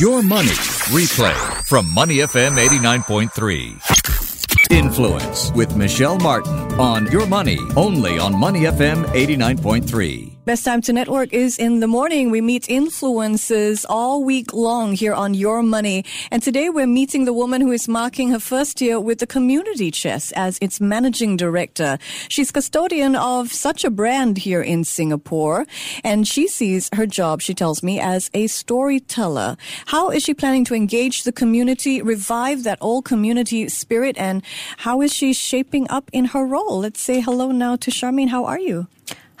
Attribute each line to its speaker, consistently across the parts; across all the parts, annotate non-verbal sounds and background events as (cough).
Speaker 1: Your Money Replay from Money FM 89.3. Influence with Michelle Martin on Your Money, only on Money FM 89.3.
Speaker 2: Best time to network is in the morning. We meet influencers all week long here on Your Money. And today we're meeting the woman who is marking her first year with the Community Chest as its managing director. She's custodian of such a brand here in Singapore. And she sees her job, she tells me, as a storyteller. How is she planning to engage the community, revive that old community spirit, and how is she shaping up in her role? Let's say hello now to Charmaine. How are you?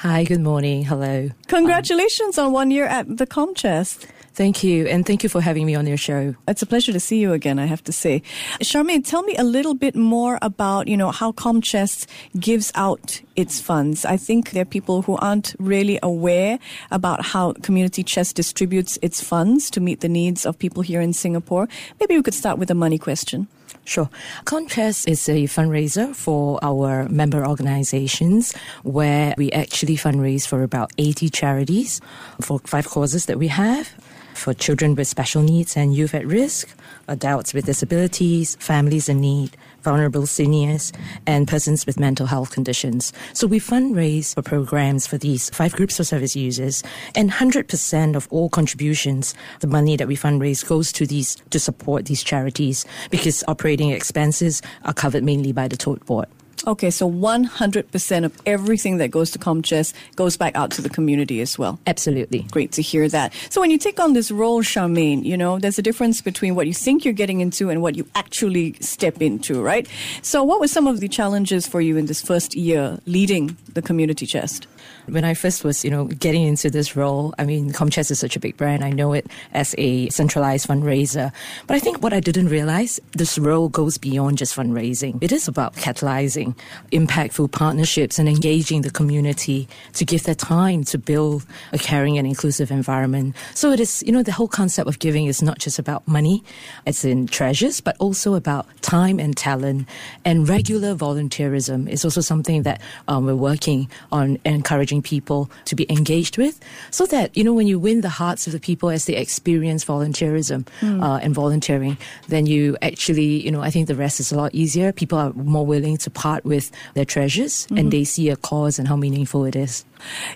Speaker 3: Hi, good morning. Hello.
Speaker 2: Congratulations um, on one year at the Comchest.
Speaker 3: Thank you, and thank you for having me on your show.
Speaker 2: It's a pleasure to see you again, I have to say. Charmaine, tell me a little bit more about, you know, how Comchest gives out its funds. I think there are people who aren't really aware about how Community Chest distributes its funds to meet the needs of people here in Singapore. Maybe we could start with a money question.
Speaker 3: Sure. Comchest is a fundraiser for our member organizations where we actually fundraise for about 80 charities for five causes that we have for children with special needs and youth at risk, adults with disabilities, families in need, vulnerable seniors, and persons with mental health conditions. So we fundraise for programs for these five groups of service users, and 100% of all contributions, the money that we fundraise goes to these to support these charities because operating expenses are covered mainly by the tote board.
Speaker 2: Okay, so 100% of everything that goes to Comchest goes back out to the community as well.
Speaker 3: Absolutely.
Speaker 2: Great to hear that. So when you take on this role, Charmaine, you know, there's a difference between what you think you're getting into and what you actually step into, right? So what were some of the challenges for you in this first year leading the community chest?
Speaker 3: When I first was, you know, getting into this role, I mean, Comchest is such a big brand. I know it as a centralized fundraiser. But I think what I didn't realize, this role goes beyond just fundraising. It is about catalyzing impactful partnerships and engaging the community to give their time to build a caring and inclusive environment. So it is, you know, the whole concept of giving is not just about money, it's in treasures, but also about time and talent. And regular volunteerism is also something that um, we're working on encouraging people to be engaged with so that, you know, when you win the hearts of the people as they experience volunteerism mm. uh, and volunteering, then you actually, you know, I think the rest is a lot easier. People are more willing to part with their treasures mm-hmm. and they see a cause and how meaningful it is.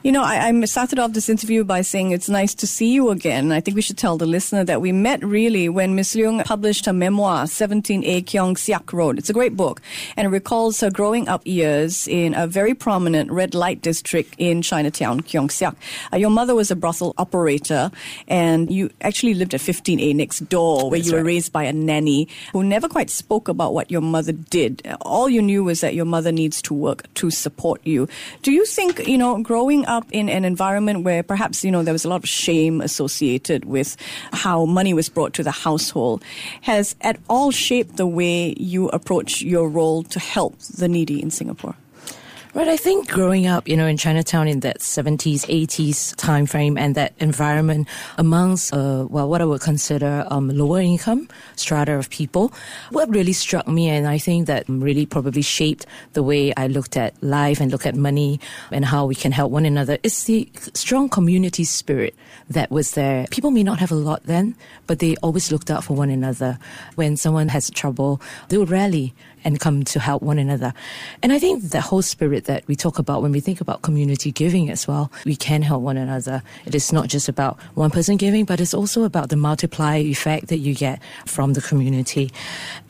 Speaker 2: You know, I, I, started off this interview by saying it's nice to see you again. I think we should tell the listener that we met really when Miss Leung published her memoir, 17A Keong Saik Road. It's a great book and it recalls her growing up years in a very prominent red light district in Chinatown, Keong Saik. Uh, your mother was a brothel operator and you actually lived at 15A next door where That's you were right. raised by a nanny who never quite spoke about what your mother did. All you knew was that your mother needs to work to support you. Do you think, you know, growing up in an environment where perhaps, you know, there was a lot of shame associated with how money was brought to the household has at all shaped the way you approach your role to help the needy in Singapore?
Speaker 3: Right, I think growing up, you know, in Chinatown in that 70s, 80s time frame and that environment amongst, uh, well, what I would consider um, lower income strata of people, what really struck me and I think that really probably shaped the way I looked at life and look at money and how we can help one another is the strong community spirit that was there. People may not have a lot then, but they always looked out for one another. When someone has trouble, they would rally and come to help one another. And I think the whole spirit that we talk about when we think about community giving as well, we can help one another. It is not just about one person giving, but it's also about the multiplier effect that you get from the community.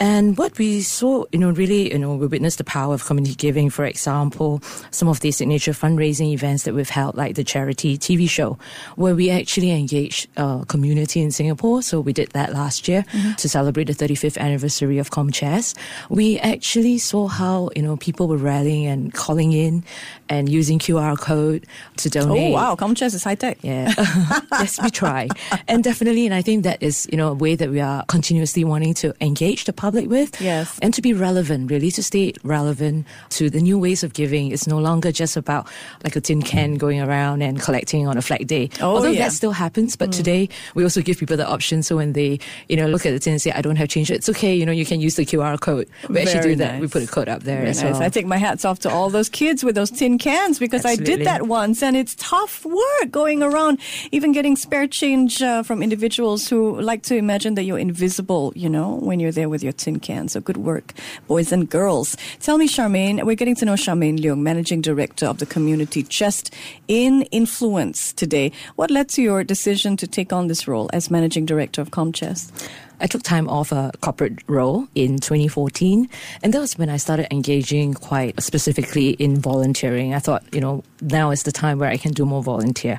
Speaker 3: And what we saw, you know, really, you know, we witnessed the power of community giving. For example, some of the signature fundraising events that we've held, like the charity TV show, where we actually engaged uh, community in Singapore. So we did that last year mm-hmm. to celebrate the 35th anniversary of Comchest. We actually saw how you know people were rallying and calling in and using QR code to donate.
Speaker 2: Oh wow, Comchest is high tech.
Speaker 3: Yeah, (laughs) yes, we try, and definitely, and I think that is you know a way that we are continuously wanting to engage the public with.
Speaker 2: Yes,
Speaker 3: and to be relevant, really to stay relevant to the new ways of giving. It's no longer just about like a tin can going around and collecting on a flag day.
Speaker 2: Oh,
Speaker 3: Although
Speaker 2: yeah.
Speaker 3: that still happens, but mm. today we also give people the option. So when they you know look at the tin and say, "I don't have change," it's okay. You know, you can use the QR code. Actually do that. Nice. We put a coat up there nice. well.
Speaker 2: I take my hats off to all those kids with those tin cans because
Speaker 3: Absolutely.
Speaker 2: I did that once and it's tough work going around, even getting spare change uh, from individuals who like to imagine that you're invisible, you know, when you're there with your tin can. So good work, boys and girls. Tell me, Charmaine, we're getting to know Charmaine Leung, Managing Director of the Community Chest in Influence today. What led to your decision to take on this role as Managing Director of ComChest?
Speaker 3: I took time off a corporate role in 2014, and that was when I started engaging quite specifically in volunteering. I thought, you know, now is the time where I can do more volunteer.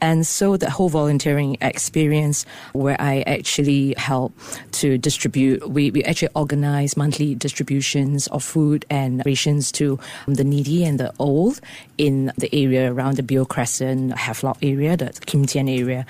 Speaker 3: And so the whole volunteering experience where I actually help to distribute, we, we actually organize monthly distributions of food and rations to the needy and the old in the area around the Beo Crescent, Havelock area, the Kim Tian area.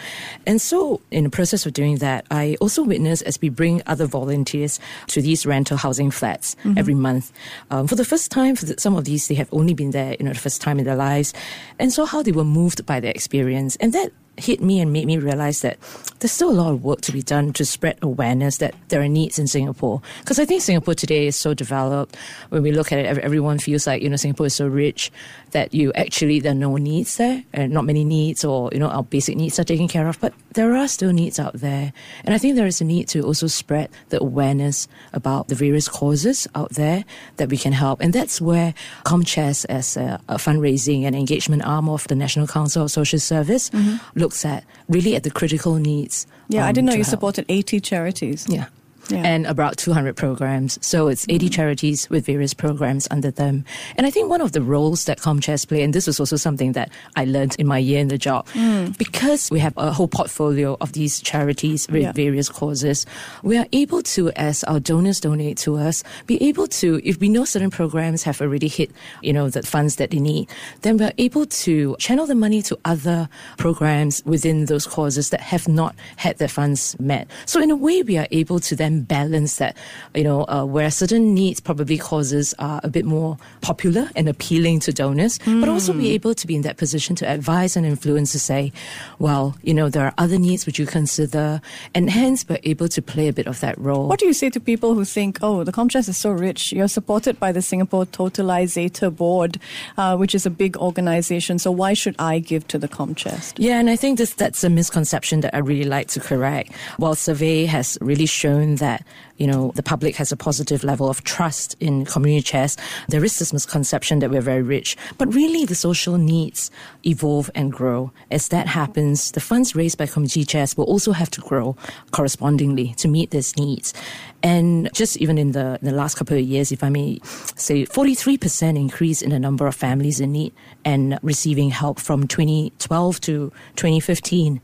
Speaker 3: And so in the process of doing that, I also witnessed as we bring other volunteers to these rental housing flats mm-hmm. every month. Um, for the first time, for the, some of these, they have only been there, you know, the first time in their lives, and saw how they were moved by the experience, and that hit me and made me realize that there's still a lot of work to be done to spread awareness that there are needs in Singapore. Because I think Singapore today is so developed. When we look at it, everyone feels like, you know, Singapore is so rich that you actually, there are no needs there, and not many needs, or, you know, our basic needs are taken care of. But there are still needs out there. And I think there is a need to also spread the awareness about the various causes out there that we can help. And that's where ComChest, as a, a fundraising and engagement arm of the National Council of Social Service, mm-hmm. looks at really at the critical needs.
Speaker 2: Yeah,
Speaker 3: um,
Speaker 2: I didn't know you
Speaker 3: help.
Speaker 2: supported 80 charities.
Speaker 3: Yeah yeah. and about 200 programs. So it's 80 mm-hmm. charities with various programs under them. And I think one of the roles that ComChest play, and this was also something that I learned in my year in the job, mm. because we have a whole portfolio of these charities with yeah. various causes, we are able to, as our donors donate to us, be able to, if we know certain programs have already hit, you know, the funds that they need, then we're able to channel the money to other programs within those causes that have not had their funds met. So in a way, we are able to then balance that, you know, uh, where certain needs probably causes are a bit more popular and appealing to donors, mm. but also be hmm. able to be in that position to advise and influence to say, well, you know, there are other needs which you consider, and hence we're able to play a bit of that role.
Speaker 2: What do you say to people who think, oh, the ComChest is so rich, you're supported by the Singapore Totalizator Board, uh, which is a big organization, so why should I give to the ComChest?
Speaker 3: Yeah, and I think this, that's a misconception that I really like to correct. While survey has really shown that you know the public has a positive level of trust in community chest. There is this misconception that we're very rich, but really the social needs evolve and grow. As that happens, the funds raised by community chest will also have to grow correspondingly to meet these needs. And just even in the, in the last couple of years, if I may say, 43% increase in the number of families in need and receiving help from 2012 to 2015.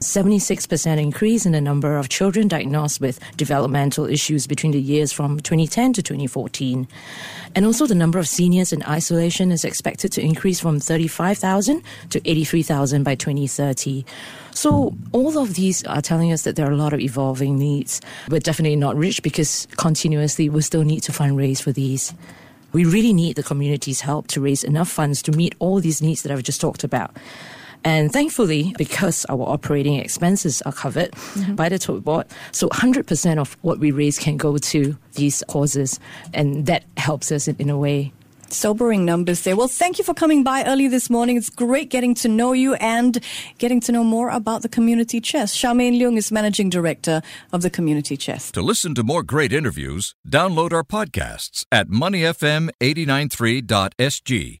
Speaker 3: 76% increase in the number of children diagnosed with developmental issues between the years from 2010 to 2014. And also the number of seniors in isolation is expected to increase from 35,000 to 83,000 by 2030. So all of these are telling us that there are a lot of evolving needs. We're definitely not rich because continuously we still need to fundraise for these. We really need the community's help to raise enough funds to meet all these needs that I've just talked about. And thankfully, because our operating expenses are covered mm-hmm. by the tote board, so 100% of what we raise can go to these causes. And that helps us in, in a way
Speaker 2: Sobering numbers there. Well, thank you for coming by early this morning. It's great getting to know you and getting to know more about the Community Chest. Charmaine Leung is Managing Director of the Community Chest.
Speaker 1: To listen to more great interviews, download our podcasts at moneyfm893.sg